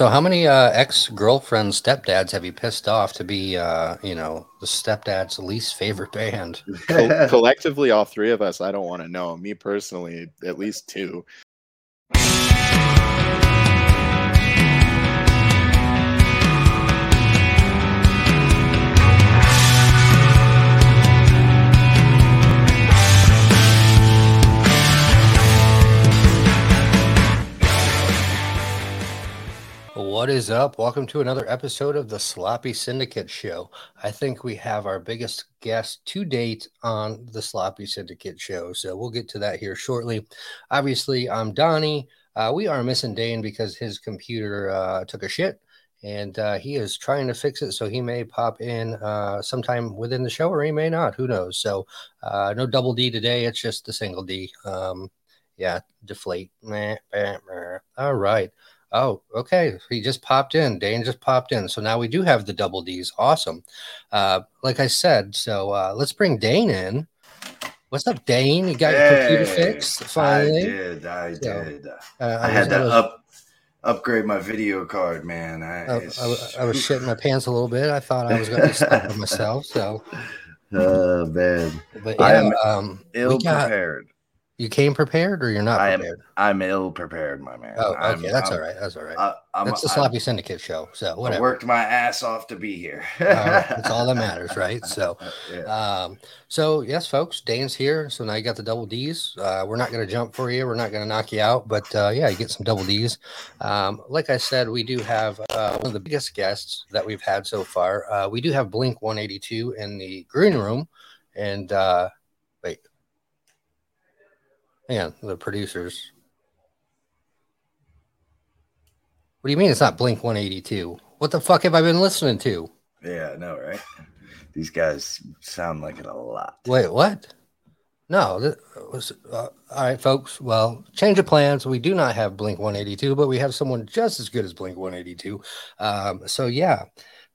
So, how many uh, ex girlfriends, stepdads have you pissed off to be, uh, you know, the stepdad's least favorite band? Co- collectively, all three of us, I don't want to know. Me personally, at least two. What is up? Welcome to another episode of the Sloppy Syndicate Show. I think we have our biggest guest to date on the Sloppy Syndicate Show, so we'll get to that here shortly. Obviously, I'm Donnie. Uh, we are missing Dane because his computer uh, took a shit, and uh, he is trying to fix it. So he may pop in uh, sometime within the show, or he may not. Who knows? So uh, no double D today. It's just the single D. Um, yeah, deflate. All right. Oh, okay. He just popped in. Dane just popped in. So now we do have the double D's. Awesome. Uh, like I said, so uh, let's bring Dane in. What's up, Dane? You got your computer fixed finally? I did. I So, did. Uh, I had was- to up upgrade my video card, man. I, I, I, was- I was shitting my pants a little bit. I thought I was going to stop myself. So, Oh man, but yeah, I am um, ill got, prepared. You came prepared or you're not I am- prepared? I'm ill prepared, my man. Oh, I'm- okay. That's I'm- all right. That's all right. I'm, That's the I- Sloppy Syndicate show. So, whatever. I worked my ass off to be here. All right, That's all that matters, right? So, Yeah. Um, so yes, folks, Dan's here. So now you got the double D's. Uh, we're not going to jump for you. We're not going to knock you out, but uh, yeah, you get some double D's. Um, like I said, we do have uh, one of the biggest guests that we've had so far. Uh, we do have Blink 182 in the green room, and uh, yeah, the producers. What do you mean it's not Blink 182? What the fuck have I been listening to? yeah, I know, right? These guys sound like it a lot. Wait, what? No, that was uh, all right, folks. Well, change of plans. We do not have Blink 182, but we have someone just as good as Blink 182. Um, so yeah,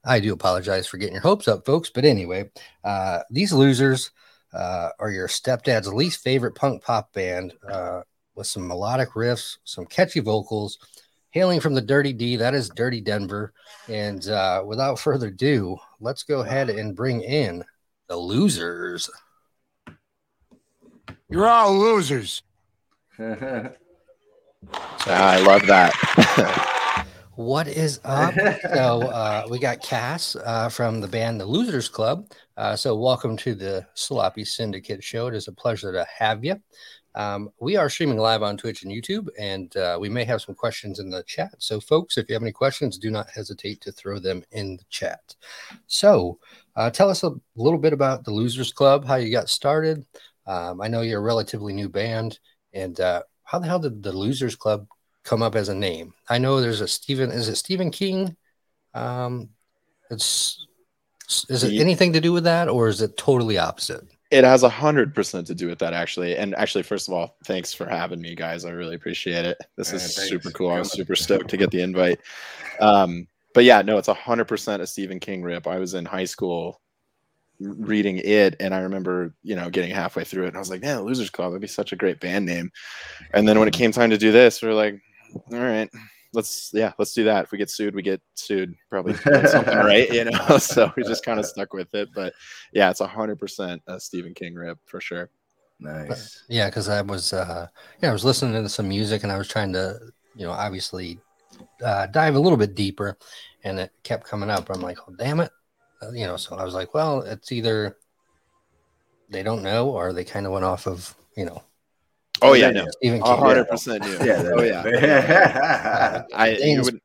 I do apologize for getting your hopes up, folks. But anyway, uh, these losers uh, are your stepdad's least favorite punk pop band uh, with some melodic riffs, some catchy vocals, hailing from the Dirty D. That is Dirty Denver. And uh, without further ado, let's go ahead and bring in the losers. You're all losers. Ah, I love that. What is up? so uh, we got Cass uh, from the band The Losers Club. Uh, so welcome to the Sloppy Syndicate Show. It is a pleasure to have you. Um, we are streaming live on Twitch and YouTube, and uh, we may have some questions in the chat. So, folks, if you have any questions, do not hesitate to throw them in the chat. So, uh, tell us a little bit about the Losers Club, how you got started. Um, I know you're a relatively new band, and uh, how the hell did the Losers Club come up as a name? I know there's a Stephen. Is it Stephen King? Um, it's is it anything to do with that, or is it totally opposite? it has a hundred percent to do with that, actually. And actually, first of all, thanks for having me, guys. I really appreciate it. This Yeah, is thanks super cool. I was coming. super stoked to get the invite. Um, but yeah, no, it's a hundred percent a Stephen King rip. I was in high school reading it, and I remember, you know, getting halfway through it, and I was like, "Man, Losers Club, that'd be such a great band name." And then when it came time to do this, we are like, "All right." Let's yeah, let's do that. If we get sued, we get sued. Probably something right, you know. So we just kind of stuck with it. But yeah, it's a hundred percent a Stephen King rip for sure. nice. Yeah, because I was, uh, yeah, I was listening to some music and I was trying to, you know, obviously uh, dive a little bit deeper, and it kept coming up. I'm like, oh, damn it, uh, you know. So I was like, well, it's either they don't know or they kind of went off of, you know, Oh yeah, no, Stephen a King. hundred percent. Yeah. Oh yeah. yeah. I Dane's- would,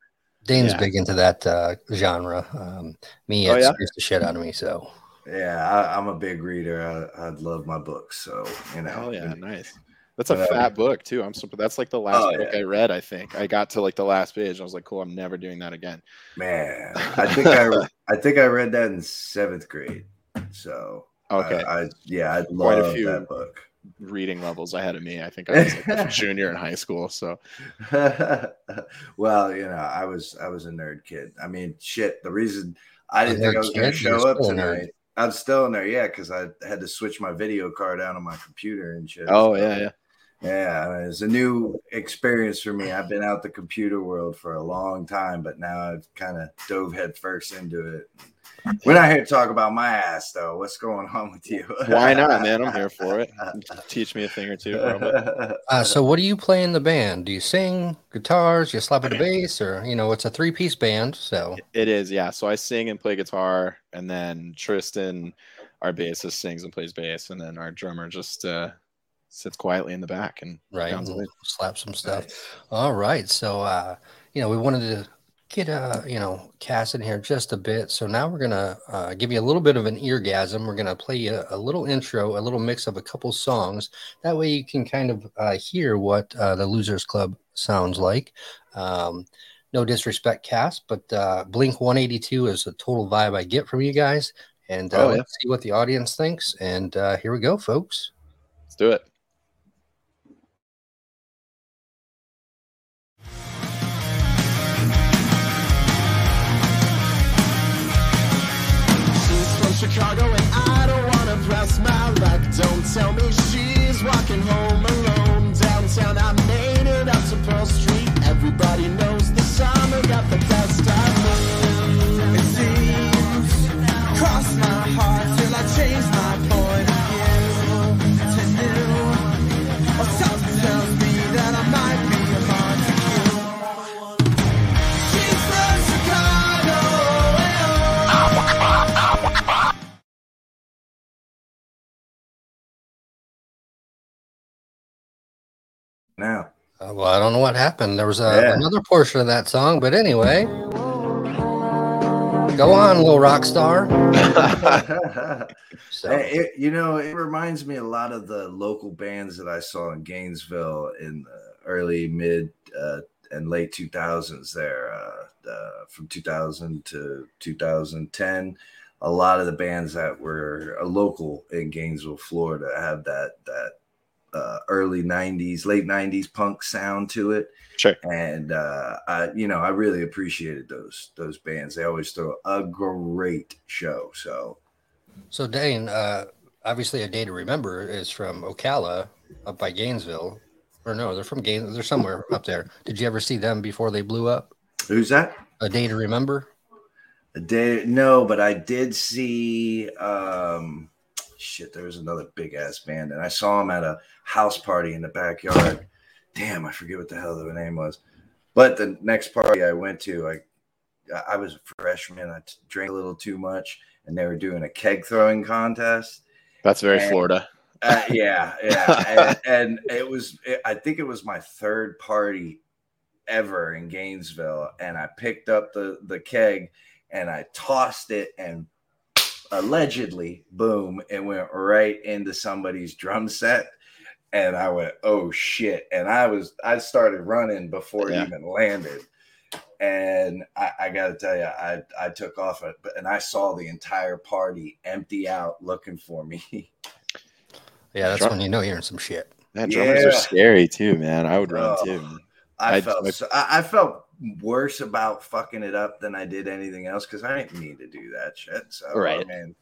Dane's Yeah. big into that uh, genre. Um, me, Oh, it yeah? scares the shit out of me. So yeah, I, I'm a big reader. I, I love my books, so you know. oh yeah, nice. That's a But, uh, fat book too. I'm super. That's like the last Oh, book yeah. I read. I think I got to like the last page. I was like, cool. I'm never doing that again. Man, I think I I think I read that in seventh grade. So Okay, I, I yeah, I Quite a love few. that book. Reading levels ahead of me. I think I was like a junior in high school. So well, you know, I was I was a nerd kid. I mean, shit. The reason I didn't think I was going to show up still nerd. tonight. I'm still in there, yeah, because I had to switch my video card out on my computer and shit. oh So, yeah, yeah. Yeah, it's a new experience for me. I've been out the computer world for a long time, but now I've kind of dove headfirst into it. We're not here to talk about my ass, though. What's going on with you? Why not, man? I'm here for it. Teach me a thing or two. Uh, so, what do you play in the band? Do you sing guitars? You slap at the bass, or you know, it's a three-piece band. So it is, yeah. So I sing and play guitar, and then Tristan, our bassist, sings and plays bass, and then our drummer just uh, sits quietly in the back and right, and slap some stuff. All right, so uh, you know, we wanted to get uh you know Cass in here just a bit. So now we're gonna uh, give you a little bit of an eargasm. We're gonna play you a, little intro, a little mix of a couple songs. That way you can kind of uh, hear what uh, the Losers Club sounds like. Um, no disrespect, Cass, but uh, Blink 182 is a total vibe I get from you guys. And uh, oh, yeah. let's see what the audience thinks. And uh, here we go, folks. Let's do it. Chicago and I don't wanna press my luck. Don't tell me she's walking home alone downtown. I made it up to Pearl Street. Everybody knows well, I don't know what happened. There was a, yeah. another portion of that song, but anyway, go on, little rock star. so. it, you know, it reminds me a lot of the local bands that I saw in Gainesville in the early, mid, uh, and late 2000s. There, uh, uh, from 2000 to 2010 a lot of the bands that were local in Gainesville, Florida, have that that uh, early 90s late 90s punk sound to it. Sure. And uh, i you know i really appreciated those those bands. They always throw a great show. So so dane uh, obviously a day to remember is from ocala up by gainesville. Or no they're from gainesville they're somewhere up there. Did you ever see them before they blew up? Who's that? A day to remember? A day no but i did see um shit, there was another big ass band, and I saw him at a house party in the backyard. Damn, I forget what the hell the name was. But the next party I went to, I I was a freshman. I drank a little too much, and they were doing a keg throwing contest. That's very and, Florida. uh, yeah, yeah, and, and it was. It, I think it was my third party ever in Gainesville, and I picked up the the keg and I tossed it and allegedly, boom, it went right into somebody's drum set. And I went, oh shit. And I was, I started running before yeah. it even landed. And I, I got to tell you, I, I took off it, but and I saw the entire party empty out looking for me. Yeah, that's Drum- when you know you're in some shit. Yeah, drummers yeah. are scary too, man. I would run oh, too. I, I felt, so, I, I felt worse about fucking it up than I did anything else because I didn't need to do that shit. So right, I mean,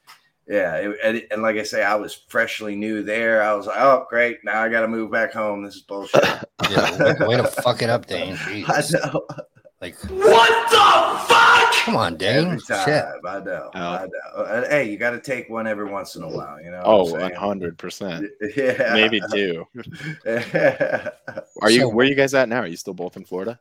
yeah, it, and, and, like I say, I was freshly new there. I was like, oh great, now I got to move back home. This is bullshit. yeah, way, way, to fuck it up, Dane. Jesus. I know. Like what the fuck? Come on, Dane. Shit. I know. Oh. I know. Uh, hey, you got to take one every once in a while. You know. Oh, Oh, one hundred percent. Yeah. Maybe two. Are you? So, where are you guys at now? Are you still both in Florida?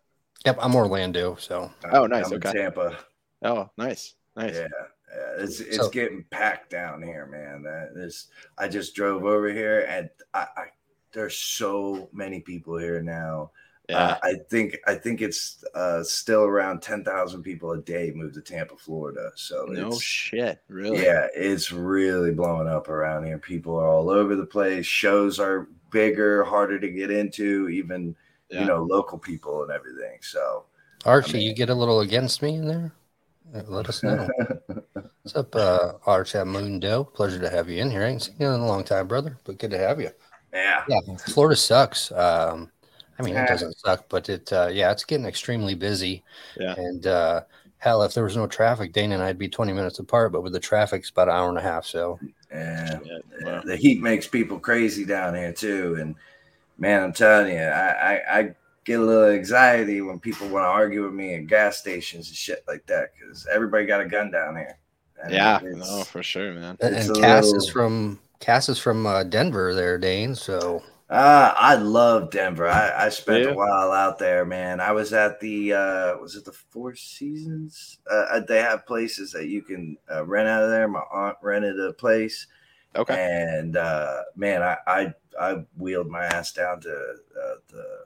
Yep, I'm Orlando. So. Oh, nice. I'm okay. Tampa. Oh, nice. Nice. Yeah. Yeah, it's it's so, getting packed down here, man. This I just drove over here, and I, I there's so many people here now. Uh, yeah. Uh, I think I think it's uh, still around ten thousand people a day move to Tampa, Florida. So no shit, really? Yeah, it's really blowing up around here. People are all over the place. Shows are bigger, harder to get into. Even yeah. you know, local people and everything. So, Archie, I mean, you get a little against me in there. Uh, let us know. What's up, uh, Arch at Mundo? Pleasure to have you in here. I ain't seen you in a long time, brother, but good to have you. Yeah. Yeah. Florida sucks. Um, I mean, it doesn't suck, but it, uh, yeah, it's getting extremely busy. Yeah. And, uh, hell, if there was no traffic, Dane and I'd be 20 minutes apart, but with the traffic, it's about an hour and a half. So, yeah, yeah. the heat makes people crazy down here, too. And, man, I'm telling you, I, I, I get a little anxiety when people want to argue with me at gas stations and shit like that because everybody got a gun down here. And yeah, no, for sure, man. And, and Cass little- is from Cass is from uh, Denver, there, Dane. So Uh, I love Denver. I, I spent Yeah. a while out there, man. I was at the uh was it the Four Seasons? Uh, they have places that you can uh, rent out of there. My aunt rented a place, Okay. and uh, man, I, I I wheeled my ass down to uh, the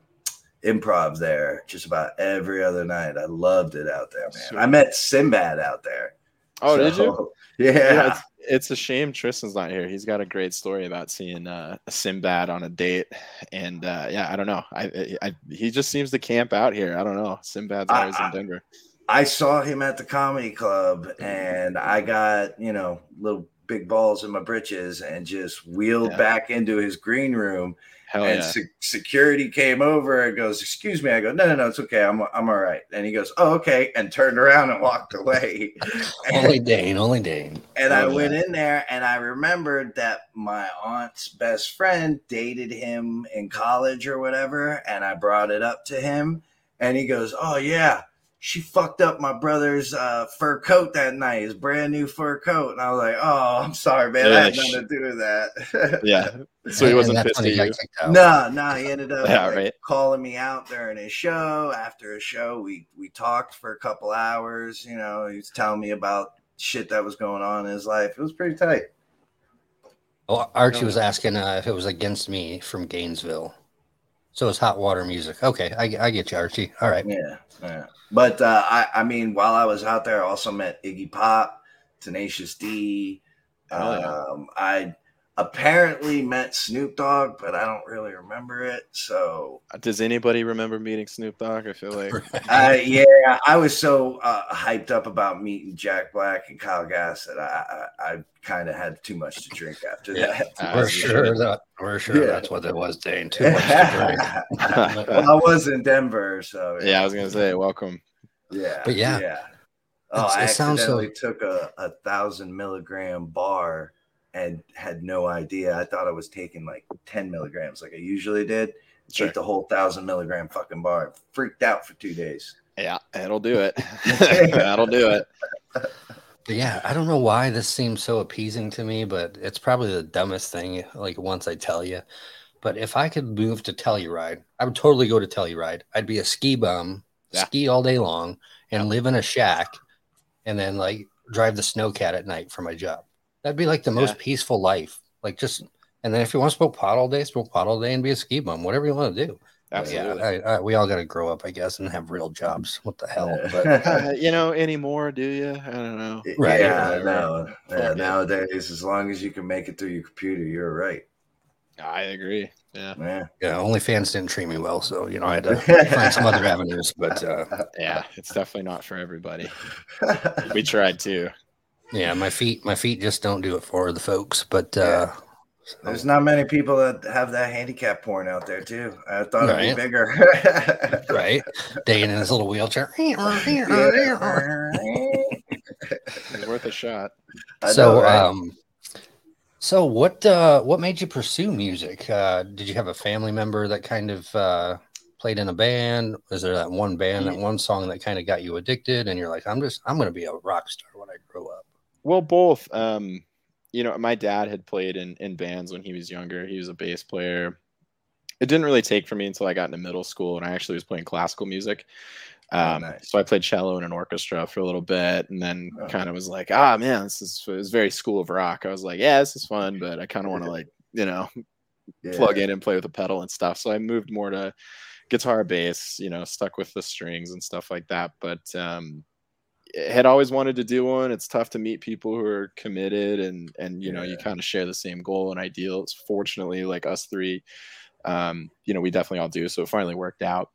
improv there just about every other night. I loved it out there, man. I met Sinbad out there. Oh, did you? Yeah. Yeah, it's, it's a shame Tristan's not here. He's got a great story about seeing uh, a Sinbad on a date, and uh, yeah, I don't know. I, I he just seems to camp out here. I don't know. Sinbad's always I- in Denver. I saw him at the comedy club and I got, you know, little big balls in my britches and just wheeled Yeah. back into his green room. Hell and yeah! se- security came over and goes, Excuse me. I go, No, no, no, it's okay. I'm, I'm all right. And he goes, Oh, okay. And turned around and walked away. only Dane, only Dane. And I went in there and I remembered that my aunt's best friend dated him in college or whatever. And I brought it up to him and he goes, Oh, yeah. She fucked up my brother's uh, fur coat that night, his brand new fur coat. And I was like, Oh, I'm sorry, man. Yeah, I had sh- nothing to do with that. yeah. So he wasn't that's pissed when at he you. kicked. No, no, he ended up Yeah, like, right. calling me out during his show. After a show, we we talked for a couple hours. You know, he was telling me about shit that was going on in his life. It was pretty tight. Oh, Archie was asking uh, if it was against me from Gainesville. So it's hot water music. Okay, I, I get you, Archie. All right. Yeah, yeah. But uh, I, I mean, while I was out there, I also met Iggy Pop, Tenacious D. Hell yeah. Um, I apparently met Snoop Dogg, but I don't really remember it. So, Does anybody remember meeting Snoop Dogg? I feel like I, yeah, I was so uh, hyped up about meeting Jack Black and Kyle Gass that I, I, I kind of had too much to drink after Yeah. that. We're sure should. that we're sure Yeah. that's what it was, Dane. Too much to drink. well, I was in Denver, so yeah, I was gonna say welcome. Yeah. But yeah. Yeah. Oh, It's- I it sounds so- accidentally took a, a thousand milligram bar and had no idea. I thought I was taking like 10 milligrams like I usually did. Sure. Ate the whole thousand milligram fucking bar. Freaked out for two days. Yeah, it'll do it. That'll do it. But yeah, I don't know why this seems so appeasing to me, but it's probably the dumbest thing. Like once I tell you, but if I could move to Telluride, I would totally go to Telluride. I'd be a ski bum, Yeah. ski all day long, and live in a shack, and then like drive the snowcat at night for my job. That'd be like the most peaceful life. Like just, and then if you want to smoke pot all day, smoke pot all day, and be a ski bum, whatever you want to do. Absolutely. Yeah, I, I, we all got to grow up, I guess, and have real jobs. What the hell? But Uh, you know, anymore, do you? I don't know. Right. Yeah, Right. no. Yeah, Fuck nowadays, as long as you can make it through your computer, you're right. I agree. Yeah. Yeah. yeah, OnlyFans didn't treat me well, so you know I had to find some other avenues. But uh, Yeah, it's definitely not for everybody. We tried too. Yeah, my feet, my feet just don't do it for the folks. But uh, There's not many people that have that handicap porn out there, too. I thought it'd be bigger. right, Dane in his little wheelchair. It's worth a shot. I so, know, right? um, so what? Uh, what made you pursue music? Uh, did you have a family member that kind of uh, played in a band? Was there that one band, that one song that kind of got you addicted, and you're like, I'm just, I'm going to be a rock star when I grow up. Well, both. Um, you know, my dad had played in in bands when he was younger. He was a bass player. It didn't really take for me until I got into middle school, and I actually was playing classical music. Oh, Um, nice. So I played cello in an orchestra for a little bit, and then Oh. kind of was like, ah, man, this is it was very School of Rock. I was like, yeah, this is fun, but I kind of want to like, you know, Yeah. plug in and play with a pedal and stuff. So I moved more to guitar, bass, you know, stuck with the strings and stuff like that. But um, had always wanted to do one. It's tough to meet people who are committed and and you know you kind of share the same goal and ideals. Fortunately, like us three, um, you know, we definitely all do. So it finally worked out.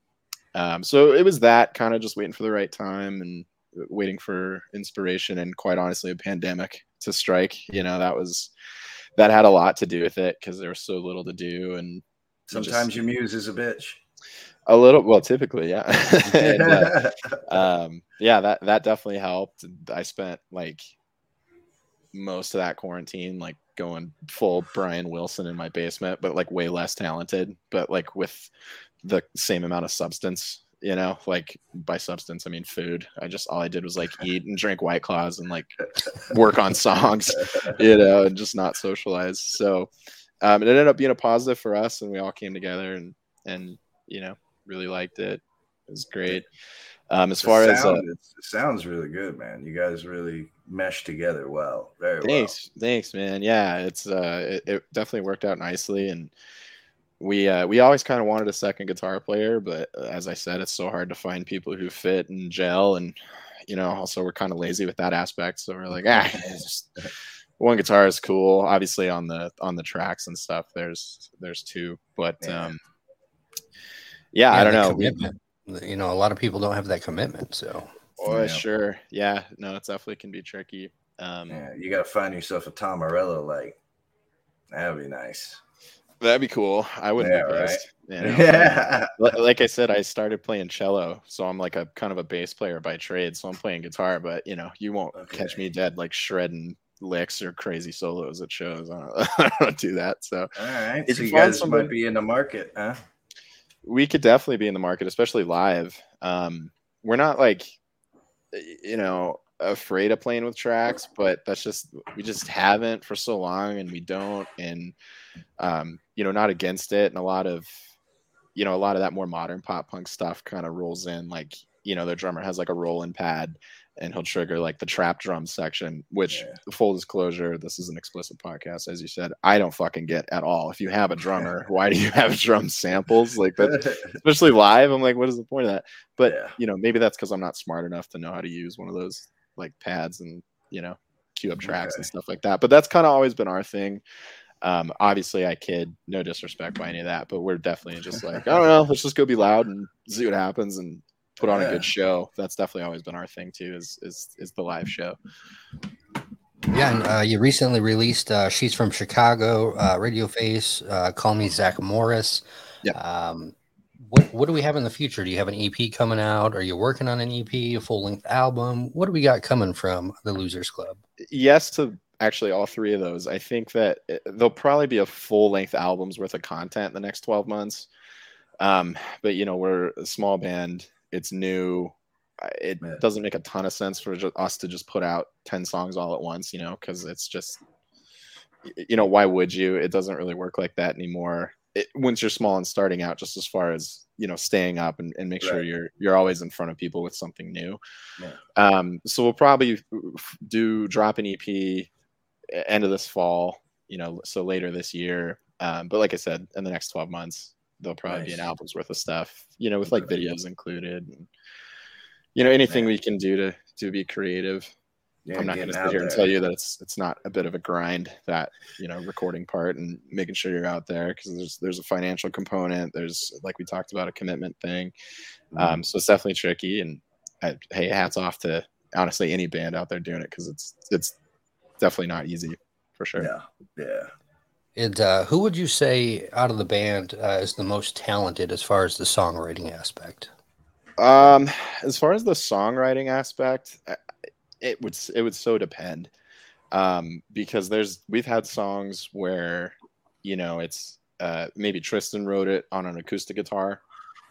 Um, so it was that kind of just waiting for the right time and waiting for inspiration and quite honestly a pandemic to strike. You know, that was that had a lot to do with it because there was so little to do and Sometimes just- your muse is a bitch. A little well typically yeah. And, uh, um yeah that that definitely helped. I spent like most of that quarantine like going full Brian Wilson in my basement, but like way less talented, but like with the same amount of substance you know? Like by substance i mean food. I just all i did was like eat and drink white claws and like work on songs you know and just not socialize. So um, it ended up being a positive for us and we all came together and and you know really liked it it was great um, as far sound, as uh, it sounds really good man you guys really meshed together well very thanks well. thanks man yeah it's uh it, it definitely worked out nicely and we uh, we always kind of wanted a second guitar player, but uh, as I said, it's so hard to find people who fit and gel, and you know, also we're kind of lazy with that aspect. So we're like, ah, just, one guitar is cool. Obviously, on the on the tracks and stuff, there's there's two, but yeah. um, yeah, yeah I don't know. Commitment. You know, a lot of people don't have that commitment. So, oh, yeah. sure, yeah, no, it definitely can be tricky. Um, yeah, you got to find yourself a Tom Morello like that would be nice. That'd be cool. I wouldn't yeah, be pissed. Right? You know? yeah. Like I said, I started playing cello, so I'm like a kind of a bass player by trade. So I'm playing guitar, but you know, you won't okay. catch me dead like shredding licks or crazy solos at shows. I don't, I don't do that. So all right, if so you guys somebody, might be in the market, huh? We could definitely be in the market, especially live. Um, we're not like, you know, afraid of playing with tracks, but that's just we just haven't for so long, and we don't, and um, you know, not against it, and a lot of, you know, a lot of that more modern pop punk stuff kind of rolls in, like you know, the drummer has like a rolling pad, and he'll trigger like the trap drum section, which yeah. full disclosure, this is an explicit podcast, as you said, I don't fucking get at all. If you have a drummer, why do you have drum samples like that? Especially live, I'm like, what is the point of that? But yeah. you know, maybe that's because I'm not smart enough to know how to use one of those like pads and you know cue up tracks okay. and stuff like that. But that's kind of always been our thing. Um, obviously, I kid, no disrespect by any of that, but we're definitely just like, I don't know, let's just go be loud and see what happens and put on yeah. a good show. That's definitely always been our thing too. Is is is the live show. Yeah, and uh, you recently released uh, "She's from Chicago," uh, Radio Face, uh, "Call Me Zack Morris." Yeah. Um, what what do we have in the future? Do you have an EP coming out? Are you working on an EP, a full length album? What do we got coming from the Losers Club? Yes to actually all three of those. I think that it, there'll probably be a full length album's worth of content in the next 12 months. Um, but you know, we're a small band, it's new. It Man. doesn't make a ton of sense for us to just put out 10 songs all at once, you know, because it's just, you know, why would you? It doesn't really work like that anymore it, once you're small and starting out, just as far as you know, staying up and, and make right. sure you're you're always in front of people with something new. Yeah. Um, so we'll probably do drop an EP end of this fall, you know, so later this year. Um, but like I said, in the next 12 months, there'll probably nice. be an album's worth of stuff, you know, with like videos included and you know, anything Man. we can do to to be creative. Yeah, I'm not going to sit here and tell you that it's it's not a bit of a grind that you know recording part and making sure you're out there because there's there's a financial component. There's like we talked about a commitment thing, mm-hmm. um, so it's definitely tricky. And I, hey, hats off to honestly any band out there doing it because it's it's definitely not easy for sure. Yeah, yeah. And uh, who would you say out of the band uh, is the most talented as far as the songwriting aspect? Um, as far as the songwriting aspect, it would it would so depend um, because there's we've had songs where you know it's uh, maybe Tristan wrote it on an acoustic guitar,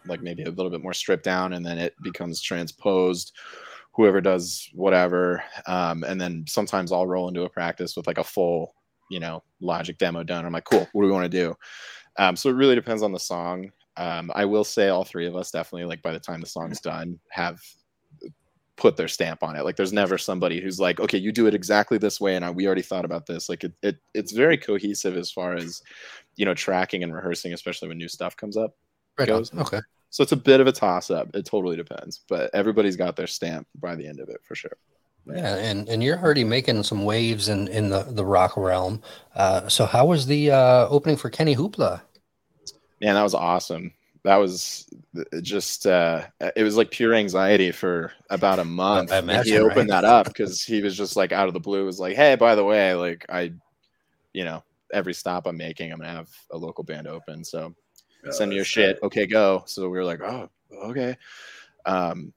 like maybe a little bit more stripped down, and then it becomes transposed. Whoever does whatever, um, and then sometimes I'll roll into a practice with like a full, you know, Logic demo done. I'm like, cool, what do we want to do? Um, so it really depends on the song. Um, I will say all three of us definitely, like by the time the song's done, have put their stamp on it. Like there's never somebody who's like, okay, you do it exactly this way, and I, we already thought about this. Like it, it, it's very cohesive as far as you know tracking and rehearsing, especially when new stuff comes up. Right. Goes. Okay. So it's a bit of a toss up. It totally depends, but everybody's got their stamp by the end of it for sure. Yeah, and, and you're already making some waves in, in the, the rock realm. Uh, so how was the uh, opening for Kenny Hoopla? Man, that was awesome that was just uh, it was like pure anxiety for about a month. Imagine, he opened right? that up because he was just like out of the blue was like, hey, by the way, like I, you know, every stop I'm making, I'm gonna have a local band open. So oh, send me your shit. Okay, go. So we were like, oh, okay. Um,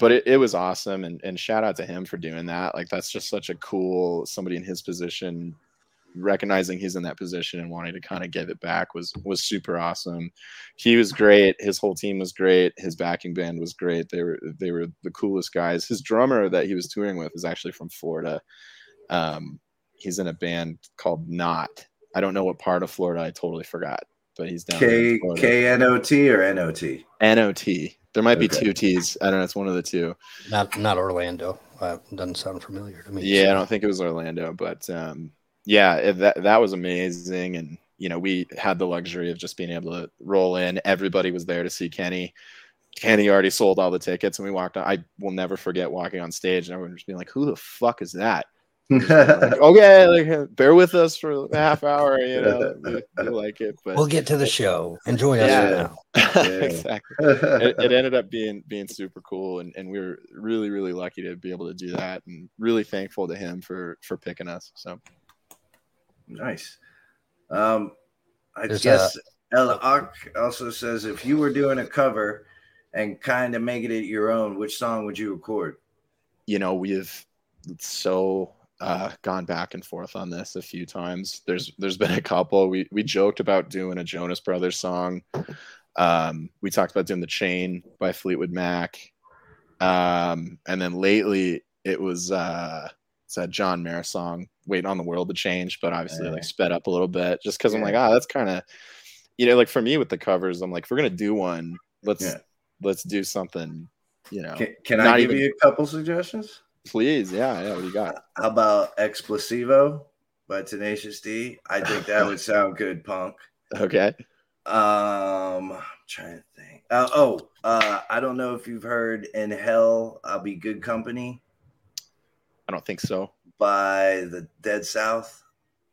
but it, it was awesome and, and shout out to him for doing that. Like that's just such a cool somebody in his position recognizing he's in that position and wanting to kind of give it back was was super awesome. He was great. His whole team was great. His backing band was great. They were they were the coolest guys. His drummer that he was touring with is actually from Florida. Um, he's in a band called Not. I don't know what part of Florida. I totally forgot, but he's down K K N O T or N O T. N O T. There might be Okay. two T's. I don't know. It's one of the two. Not not Orlando. Uh, doesn't sound familiar to me. Yeah, I don't think it was Orlando, but um, yeah, it, that that was amazing, and you know we had the luxury of just being able to roll in. Everybody was there to see Kenny. Kenny already sold all the tickets, and we walked on. I will never forget walking on stage and everyone just being like, "Who the fuck is that?" Like, okay, like bear with us for a half hour, you know, we, we like it, but We'll get to the show. Enjoy us Yeah. now. exactly. It, it ended up being being super cool, and, and we were really really lucky to be able to do that, and really thankful to him for for picking us. So. nice. Um, I There's guess Ella Ock also says if you were doing a cover and kind of making it your own, which song would you record? you know we've so uh, gone back and forth on this a few times there's there's been a couple we we joked about doing a jonas brothers song um we talked about doing the chain by fleetwood mac um and then lately it was uh it's a john mayer song waiting on the world to change but obviously Yeah. like sped up a little bit just because i'm like ah that's kind of you know like for me with the covers i'm like if we're gonna do one let's Yeah. let's do something you know Can, can I give even- you a couple suggestions? Please yeah yeah what do you got How about Explosivo by Tenacious D? I think that would sound good, punk. okay Um, I'm trying to think. Uh, oh, uh, I don't know if you've heard "In Hell I'll Be Good Company" I don't think so. by the Dead South.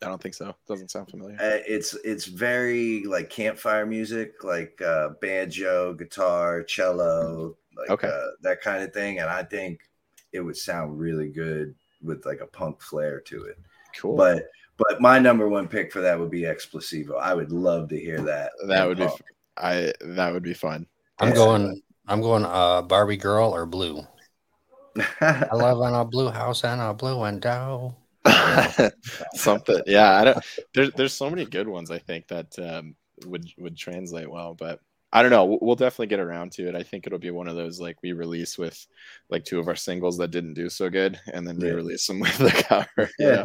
I don't think so. Doesn't sound familiar. Uh, it's it's very like campfire music, like uh, banjo, guitar, cello, like Okay. uh, that kind of thing. And I think it would sound really good with like a punk flair to it. Cool. But but my number one pick for that would be Explosivo. I would love to hear that. that in would be. I that would be fun. I'm Yeah. going. I'm going. Uh, Barbie girl or blue. I love in a blue house and a blue window. Something. Yeah, I don't there's there's so many good ones I think that um would would translate well, but I don't know. We'll, definitely get around to it. I think it'll be one of those like we release with like two of our singles that didn't do so good, and then Yeah. re-release them with the cover. Yeah.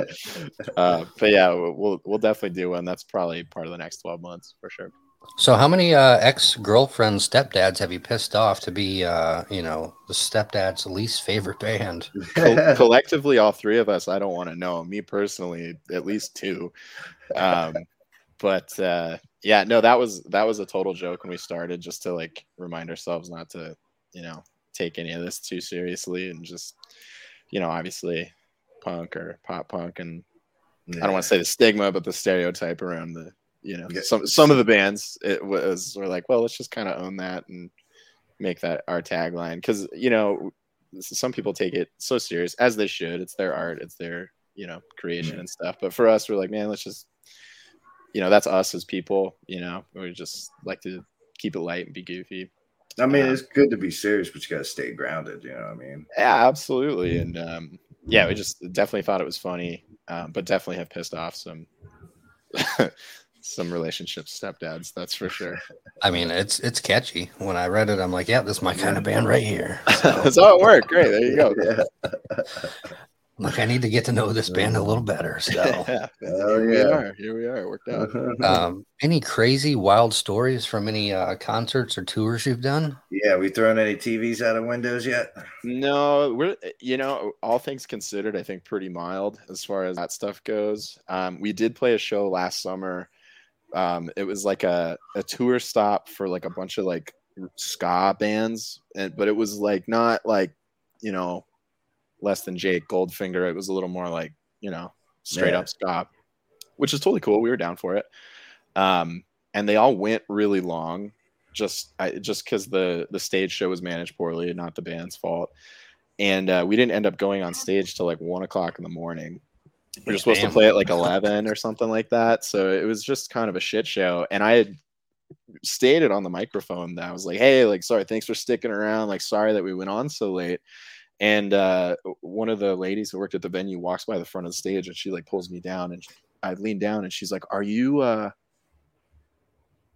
uh, but yeah, we'll- we'll definitely do one. That's probably part of the next twelve months for sure. So, how many uh, ex girlfriends, stepdads have you pissed off to be, uh, you know, the stepdad's least favorite band? Col- collectively all three of us i don't want to know me personally at least two um but uh yeah no that was that was a total joke when we started just to like remind ourselves not to you know take any of this too seriously and just you know obviously punk or pop punk and i don't want to say the stigma but the stereotype around the you know Yeah. some some of the bands it was were like well let's just kind of own that and make that our tagline. Because you know some people take it so serious as they should. It's their art it's their you know creation mm-hmm. and stuff. But for us we're like man let's just you know that's us as people you know we just like to keep it light and be goofy I mean, Um, it's good to be serious, but you got to stay grounded. You know what I mean? yeah absolutely and um yeah we just definitely thought it was funny um, but definitely have pissed off some some relationship stepdads that's for sure I mean, it's it's catchy. When I read it, I'm like, yeah, this is my kind of band right here. that's how it worked great there you go Yeah. Like, I need to get to know this band a little better. So, yeah, Hell here we yeah. are here we are it worked out um, any crazy wild stories from any uh, concerts or tours you've done? yeah, we thrown any TVs out of windows yet? No, we're you know, all things considered, I think pretty mild as far as that stuff goes. Um, we did play a show last summer. Um, it was like a, a tour stop for like a bunch of like ska bands, and but it was like not like you know less than Jake Goldfinger. It was a little more like you know straight Yeah. up stop, which is totally cool. We were down for it. Um, and they all went really long just I, just because the the stage show was managed poorly, not the band's fault. And uh, we didn't end up going on stage till like one o'clock in the morning. We were supposed Damn. to play at like eleven or something like that. So it was just kind of a shit show. And I had stated on the microphone that I was like, "Hey, like, sorry, thanks for sticking around. Like, sorry that we went on so late." And uh, one of the ladies who worked at the venue walks by the front of the stage and she like pulls me down and I lean down and she's like, "Are you? uh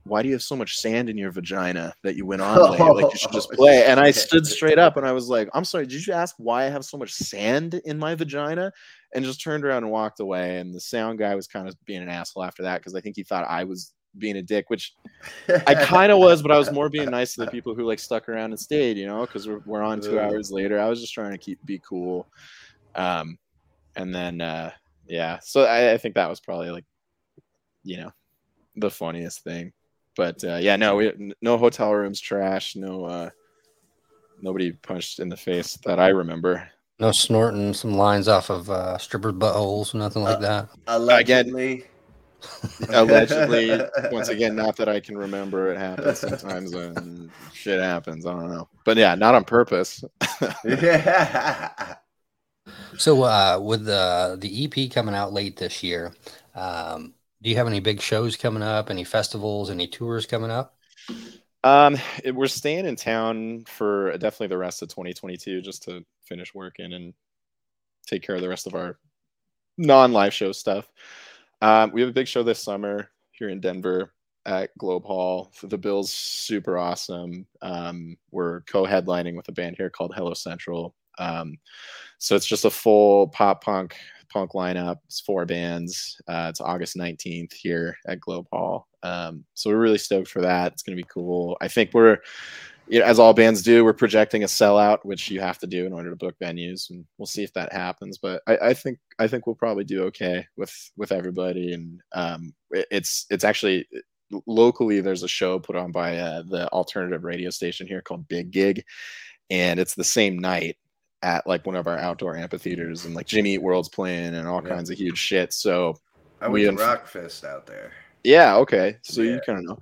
Why do you have so much sand in your vagina that you went on late? Like you should just play." And I stood straight up and I was like, "I'm sorry, did you ask why I have so much sand in my vagina?" And just turned around and walked away. And the sound guy was kind of being an asshole after that because I think he thought I was being a dick, which I kind of was, but I was more being nice to the people who like stuck around and stayed, you know, because we're, we're on two hours later. I was just trying to keep be cool. Um, and then uh, yeah, so I, I think that was probably like, you know, the funniest thing. But uh, yeah, no, we no hotel rooms trash, no uh, nobody punched in the face that I remember. No snorting some lines off of uh, strippers' buttholes, nothing like that. Allegedly. allegedly once again not that i can remember it happens sometimes and shit happens i don't know but yeah not on purpose yeah. So, uh, with the the EP coming out late this year, um, do you have any big shows coming up? Any festivals? Any tours coming up? um it- we're staying in town for definitely the rest of 2022 just to finish working and take care of the rest of our non-live show stuff um we have a big show this summer here in denver at globe hall the bill's super awesome um we're co-headlining with a band here called hello central um so it's just a full pop punk punk lineup. It's four bands. Uh, it's August 19th here at Globe Hall. Um, so we're really stoked for that. It's going to be cool. I think we're, you know, as all bands do, we're projecting a sellout, which you have to do in order to book venues, and we'll see if that happens. But I, I think I think we'll probably do okay with with everybody, and um, it- it's it's actually locally there's a show put on by uh, the alternative radio station here called Big Gig, and it's the same night at like one of our outdoor amphitheaters and like Jimmy Eat World's playing and all Yeah. kinds of huge shit. So I We went to inf- Rockfest out there. Yeah, okay. So Yeah. you kind of know.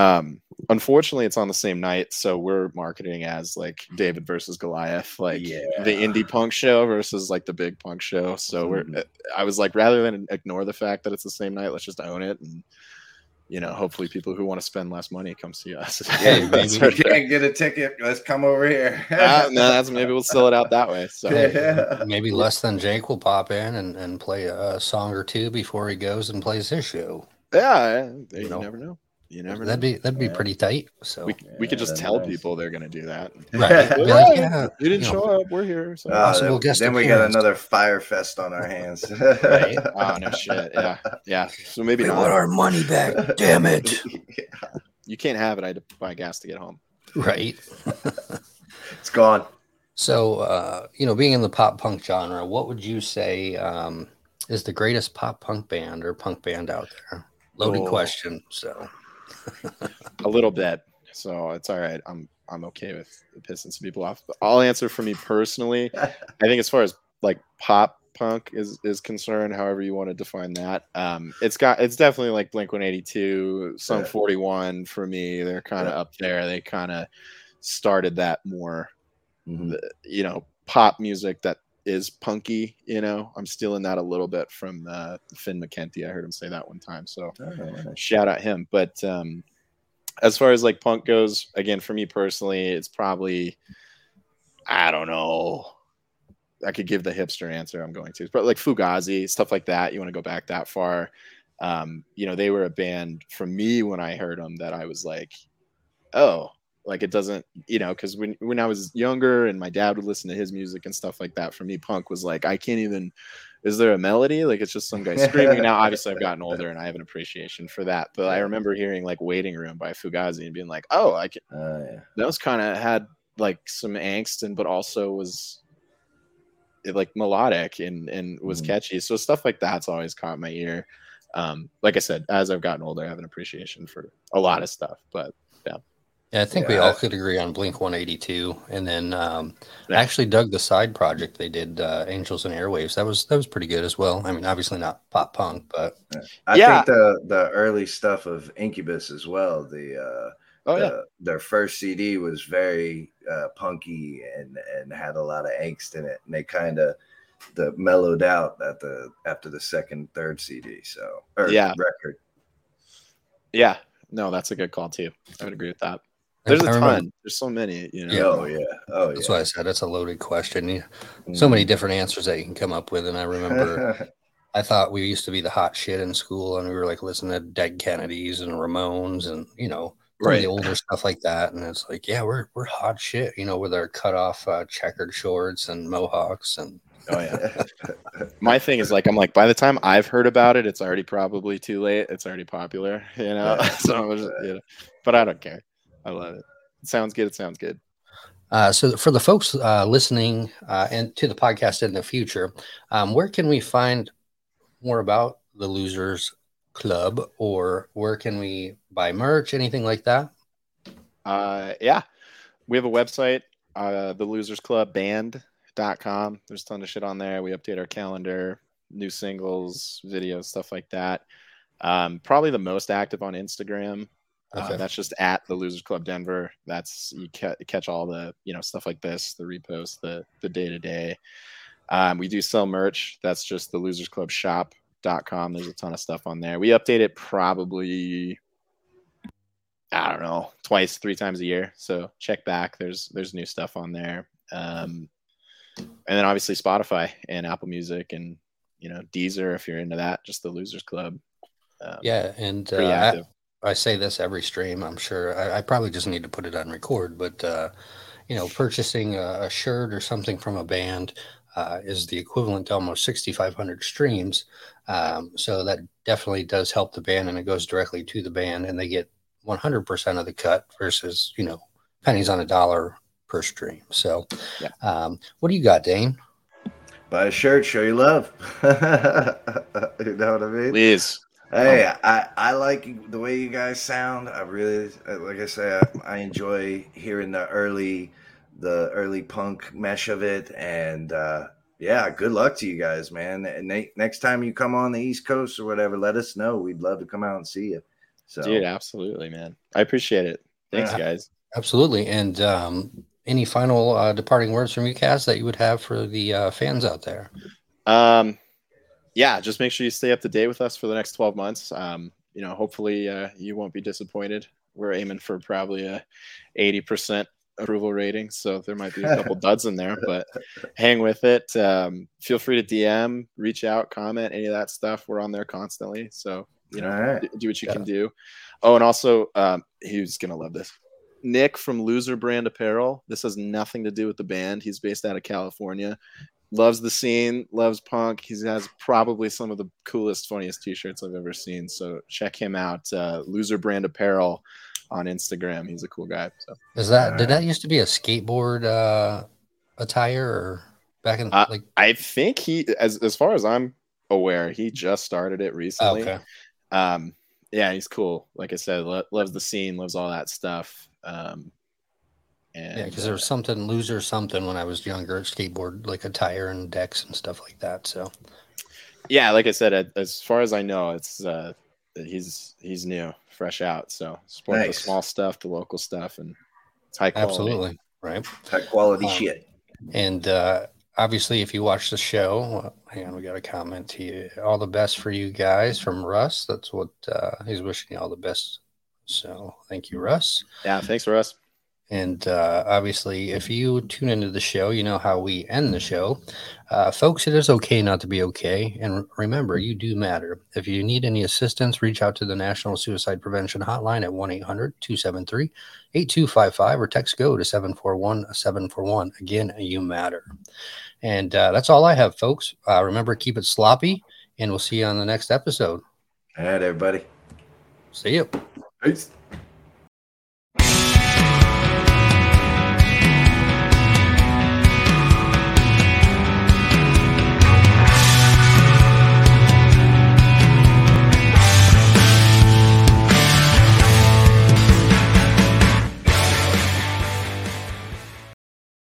Um, unfortunately, it's on the same night, so we're marketing as like David versus Goliath, like Yeah. the indie punk show versus like the big punk show. So we're. Mhm. I was like, rather than ignore the fact that it's the same night, let's just own it and. You know, hopefully, people who want to spend less money come see us. Yeah, That's if you can't get a ticket, let's come over here. Ah, no, that's maybe we'll sell it out that way. So Yeah. Maybe less than Jake will pop in and, and play a song or two before he goes and plays his show. Yeah, you, You know. never know. You never. That'd be that'd be Yeah. pretty tight. So we, we could just tell nice. people they're going to do that. right, be Yeah, like, yeah, you didn't you know. show up. We're here. So. Possible then, guest then we got another fire fest on our hands. Right. oh no shit. Yeah, yeah. So maybe we not. want our money back. Damn it! You can't have it. I had to buy gas to get home. Right. it's gone. So, uh, you know, being in the pop punk genre, what would you say um, is the greatest pop punk band or punk band out there? Loaded Oh. question. So, A little bit. So it's all right. I'm I'm okay with pissing some people off. But I'll answer for me personally. I think as far as like pop punk is is concerned, however you want to define that, um, it's got it's definitely like Blink One Eighty Two, Some Yeah. Forty One for me. They're kind of Yeah. up there. They kind of started that more Mhm. you know pop music that is punky you know? I'm stealing that a little bit from uh, finn mckenty. I heard him say that one time so Oh, shout out him. But um as far as like punk goes again for me personally it's probably i don't know. I could give the hipster answer i'm going to but like fugazi stuff like that you want to go back that far. Um you know they were a band for me when i heard them that i was like oh like it doesn't you know because when when i was younger and my dad would listen to his music and stuff like that for me punk was like i can't even is there a melody? Like it's just some guy screaming. Now obviously i've gotten older and i have an appreciation for that but i remember hearing like waiting room by fugazi and being like oh i can Oh, yeah. those kind of had like some angst and but also was it, like melodic and and was Mhm. catchy. So stuff like that's always caught my ear. Um like i said as i've gotten older i have an appreciation for a lot of stuff but yeah, I think we all could agree on Blink 182. And then um, I actually dug the side project they did, uh, Angels and Airwaves. That was that was pretty good as well. I mean, obviously not pop punk, but I Yeah. think the the early stuff of Incubus as well. The uh, oh yeah their first CD was very uh, punky and and had a lot of angst in it, and they kind of the mellowed out at the after the second third CD. So or Yeah. record. yeah no that's a good call too i would agree with that there's a I ton there's so many you know Yeah. Oh yeah. Oh That's yeah. why I said it's a loaded question. You- So many different answers that you can come up with. And I remember I thought we used to be the hot shit in school, and we were like listening to Dead Kennedys and Ramones, and you know, right. the older stuff like that. And it's like, yeah, we're we're hot shit, you know, with our cut off uh, checkered shorts and mohawks and. Oh yeah. My thing is like I'm like by the time I've heard about it, it's already probably too late. It's already popular, you know. so, just, you know, but I don't care. I love it. It sounds good. It sounds good. Uh, so for the folks uh, listening uh, and to the podcast in the future, um, where can we find more about the Losers Club, or where can we buy merch, anything like that? Uh, yeah, we have a website, uh, the Losers Club Band.com. There's a ton of shit on there. We update our calendar, new singles, videos, stuff like that. Um, probably the most active on Instagram. Uh, okay. Uh, that's just at the Losers Club Denver. That's you ca- catch all the you know stuff like this, the repost, the the day to day. We do sell merch. That's just the Losers Club Shop.com. There's a ton of stuff on there. We update it probably I don't know twice, three times a year. So check back. There's there's new stuff on there. Um, and then obviously Spotify and Apple Music and you know Deezer if you're into that. Just the Losers Club. Um, yeah, and uh, I say this every stream. I'm sure I, I, probably just need to put it on record, but uh, you know, purchasing a, a, shirt or something from a band uh, is the equivalent to almost 6,500 streams. Um, so that definitely does help the band, and it goes directly to the band, and they get 100% of the cut versus you know pennies on a dollar per stream. So, yeah. um, what do you got, Dane? Buy a shirt, show your love. you know what I mean? Please. Hey, um, I, I like the way you guys sound. I really, like I say, I, I, enjoy hearing the early, the early punk mesh of it, and uh, yeah, good luck to you guys, man. And they, next time you come on the East Coast or whatever, let us know. We'd love to come out and see you. So, dude, absolutely, man. I appreciate it. Thanks, yeah, guys. Absolutely. And um, any final uh, departing words from you, Cass, that you would have for the uh, fans out there? Um, yeah, just make sure you stay up to date with us for the next 12 months. Um, you know, hopefully uh, you won't be disappointed. We're aiming for probably a 80% approval rating, so there might be a couple duds in there, but hang with it. Um, feel free to DM, reach out, comment, any of that stuff. We're on there constantly, so you know, right. do what you yeah. can do. Oh, and also, um, he's gonna love this. Nick from Loser Brand Apparel. This has nothing to do with the band. He's based out of California loves the scene, loves punk. He has probably some of the coolest, funniest t-shirts I've ever seen. So check him out. Uh, Loser Brand Apparel on Instagram. He's a cool guy. So is that did that used to be a skateboard uh, attire or back in uh, like? I think he, as as far as I'm aware, he just started it recently. Okay. Um, yeah, he's cool. Like I said, lo- loves the scene, loves all that stuff. Um, and, yeah, because there was uh, something loser something when I was younger, at skateboard like a tire and decks and stuff like that. So, yeah, like I said, as far as I know, it's uh, he's he's new, fresh out. So support nice. the small stuff, the local stuff, and it's high quality. Absolutely, right? High quality um, shit. And uh, obviously, if you watch the show, hang on, we got a comment to you. All the best for you guys from Russ. That's what uh, he's wishing you all the best. So thank you, Russ. Yeah, thanks, Russ. And uh, obviously, if you tune into the show, you know how we end the show. Uh, folks, it is okay not to be okay. And remember, you do matter. If you need any assistance, reach out to the National Suicide Prevention Hotline at 1 800 273 8255 or text go to 741 741. Again, you matter. And uh, that's all I have, folks. Uh, remember, keep it sloppy, and we'll see you on the next episode. All right, everybody. See you. Peace.